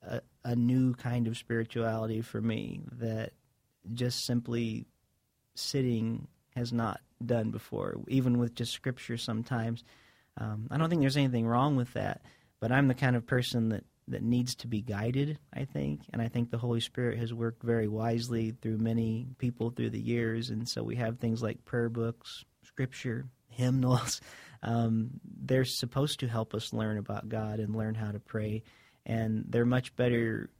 a, a new kind of spirituality for me that just simply sitting has not done before, even with just scripture sometimes. Um, I don't think there's anything wrong with that, but I'm the kind of person that that needs to be guided, I think. And I think the Holy Spirit has worked very wisely through many people through the years. And so we have things like prayer books, scripture, (laughs) hymnals. Um, they're supposed to help us learn about God and learn how to pray. And they're much better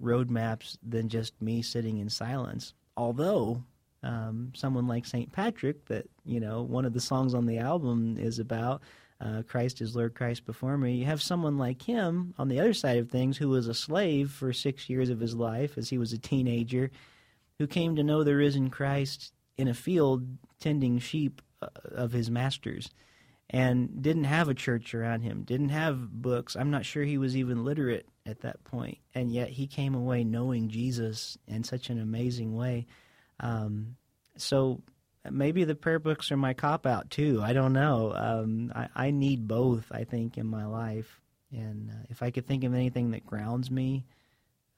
roadmaps than just me sitting in silence. Although um, someone like St. Patrick, that, you know, one of the songs on the album is about, uh, Christ is Lord, Christ before me. You have someone like him on the other side of things who was a slave for six years of his life as he was a teenager, who came to know the risen Christ in a field tending sheep uh, of his masters and didn't have a church around him, didn't have books. I'm not sure he was even literate at that point, and yet he came away knowing Jesus in such an amazing way. Um, so maybe the prayer books are my cop out too. I don't know. Um, I, I, need both. I think in my life, and uh, if I could think of anything that grounds me,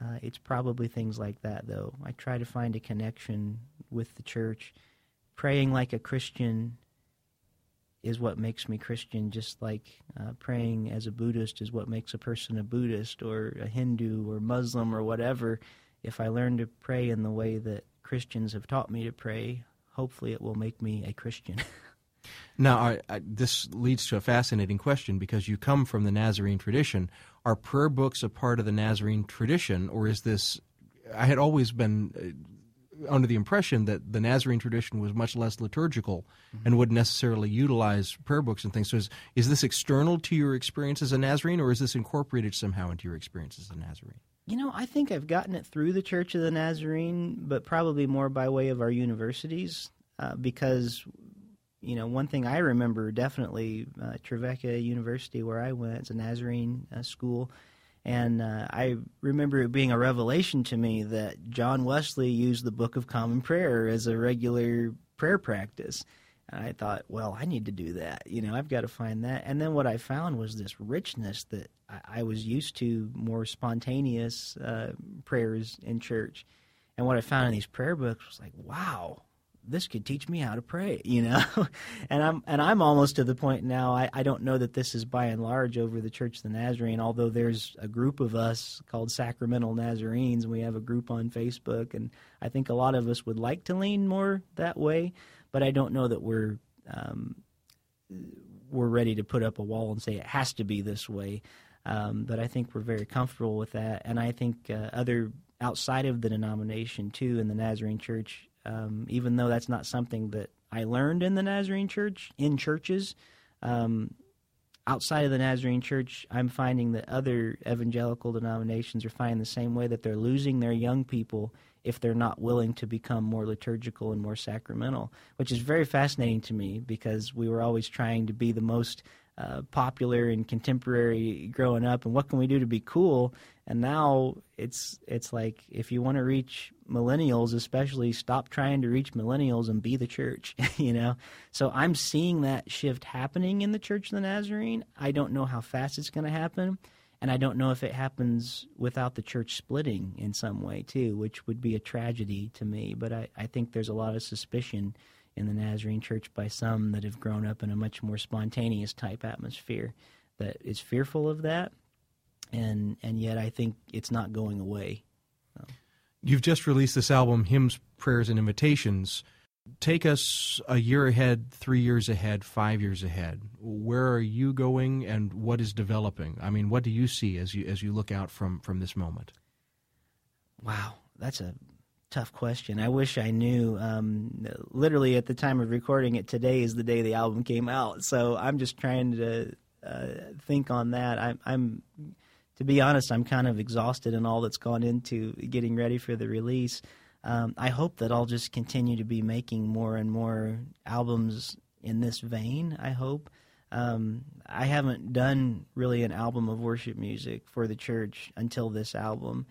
uh, it's probably things like that. Though I try to find a connection with the church. Praying like a Christian is what makes me Christian. Just like uh, praying as a Buddhist is what makes a person a Buddhist or a Hindu or Muslim or whatever. If I learn to pray in the way that Christians have taught me to pray, hopefully it will make me a Christian. (laughs) now, I, I, this leads to a fascinating question because you come from the Nazarene tradition. Are prayer books a part of the Nazarene tradition, or is this? I had always been uh, under the impression that the Nazarene tradition was much less liturgical mm-hmm. and wouldn't necessarily utilize prayer books and things. So, is, is this external to your experience as a Nazarene, or is this incorporated somehow into your experience as a Nazarene? You know, I think I've gotten it through the Church of the Nazarene, but probably more by way of our universities, uh, because you know one thing I remember definitely uh, Trevecca University, where I went, it's a Nazarene uh, school, and uh, I remember it being a revelation to me that John Wesley used the Book of Common Prayer as a regular prayer practice. And I thought, well, I need to do that. You know, I've got to find that. And then what I found was this richness that I, I was used to, more spontaneous uh, prayers in church. And what I found in these prayer books was like, wow, this could teach me how to pray, (laughs) you know. and I'm and I'm almost to the point now. I, I don't know that this is by and large over the Church of the Nazarene, although there's a group of us called Sacramental Nazarenes, we have a group on Facebook, and I think a lot of us would like to lean more that way, but I don't know that we're um, we're ready to put up a wall and say it has to be this way. Um, but I think we're very comfortable with that, and I think uh, other outside of the denomination too in the Nazarene Church um, even though that's not something that I learned in the Nazarene Church, in churches. Um, outside of the Nazarene Church, I'm finding that other evangelical denominations are finding the same way that they're losing their young people if they're not willing to become more liturgical and more sacramental, which is very fascinating to me because we were always trying to be the most uh, popular and contemporary growing up, and what can we do to be cool? And now it's it's like if you want to reach millennials, especially, stop trying to reach millennials and be the church. (laughs) you know, so I'm seeing that shift happening in the Church of the Nazarene. I don't know how fast it's going to happen, and I don't know if it happens without the church splitting in some way too, which would be a tragedy to me. But I, I think there's a lot of suspicion in the Nazarene Church by some that have grown up in a much more spontaneous type atmosphere that is fearful of that, and and yet I think it's not going away. So. You've just released this album, Hymns, Prayers, and Invitations. Take us a year ahead, three years ahead, five years ahead. Where are you going, and what is developing? I mean, what do you see as you as you look out from from this moment? Wow, that's a tough question. I wish I knew. Um, literally, at the time of recording it, today is the day the album came out. So I'm just trying to uh, think on that. I'm, I'm, to be honest, I'm kind of exhausted in all that's gone into getting ready for the release. Um, I hope that I'll just continue to be making more and more albums in this vein. I hope. Um, I haven't done really an album of worship music for the church until this album,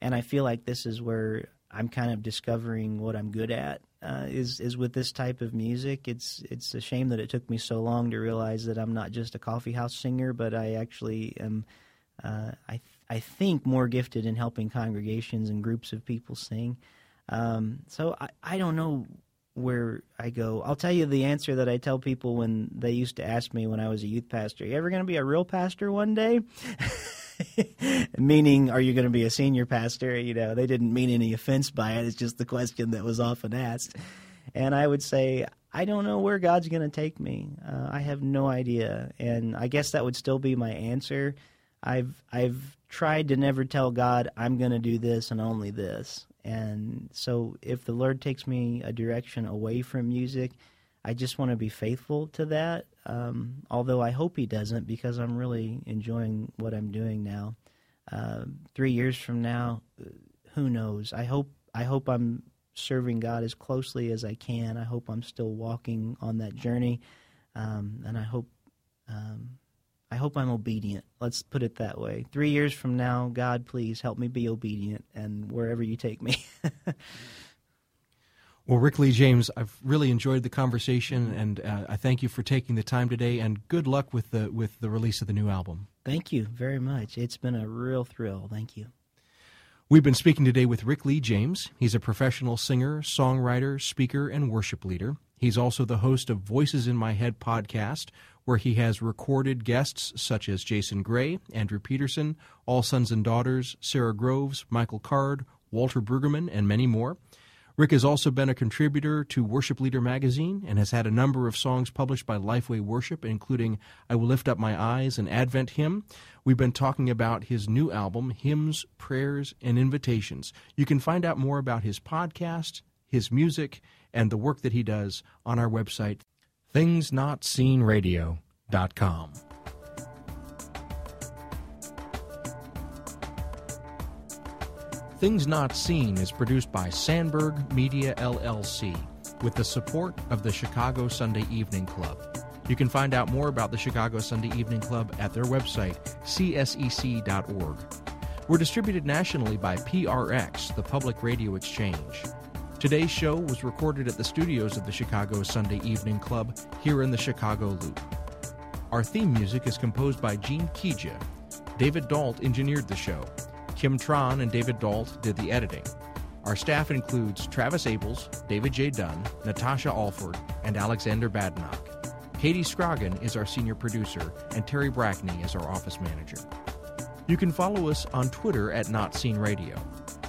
and I feel like this is where I'm kind of discovering what I'm good at. Uh, is is with this type of music. It's it's a shame that it took me so long to realize that I'm not just a coffee house singer, but I actually am. Uh, I I think more gifted in helping congregations and groups of people sing. Um, so I I don't know where I go. I'll tell you the answer that I tell people when they used to ask me when I was a youth pastor. You ever going to be a real pastor one day? (laughs) Meaning, are you going to be a senior pastor? You know, they didn't mean any offense by it. It's just the question that was often asked. And I would say, I don't know where God's going to take me. Uh, I have no idea. And I guess that would still be my answer. I've I've tried to never tell God I'm going to do this and only this. And so if the Lord takes me a direction away from music, I just want to be faithful to that um, although I hope he doesn't because I'm really enjoying what I'm doing now. Uh, three years from now, who knows? I hope I hope I'm serving God as closely as I can. I hope I'm still walking on that journey, um, and I hope um, I hope I'm obedient. Let's put it that way. Three years from now, God, please help me be obedient, and wherever you take me. (laughs) Well, Rick Lee James, I've really enjoyed the conversation, and uh, I thank you for taking the time today. And good luck with the with the release of the new album. Thank you very much. It's been a real thrill. Thank you. We've been speaking today with Rick Lee James. He's a professional singer, songwriter, speaker, and worship leader. He's also the host of Voices in My Head podcast, where he has recorded guests such as Jason Gray, Andrew Peterson, All Sons and Daughters, Sara Groves, Michael Card, Walter Brueggemann, and many more. Rick has also been a contributor to Worship Leader magazine and has had a number of songs published by Lifeway Worship, including I Will Lift Up My Eyes and Advent Hymn. We've been talking about his new album, Hymns, Prayers, and Invitations. You can find out more about his podcast, his music, and the work that he does on our website, thingsnotseenradio.com. Things Not Seen is produced by Sandberg Media LLC with the support of the Chicago Sunday Evening Club. You can find out more about the Chicago Sunday Evening Club at their website, csec.org. We're distributed nationally by PRX, the Public Radio Exchange. Today's show was recorded at the studios of the Chicago Sunday Evening Club here in the Chicago Loop. Our theme music is composed by Gene Kija. David Dault engineered the show. Kim Tron and David Dault did the editing. Our staff includes Travis Abels, David J. Dunn, Natasha Alford, and Alexander Badenoch. Katie Scroggin is our senior producer, and Terry Brackney is our office manager. You can follow us on Twitter at Not Seen Radio.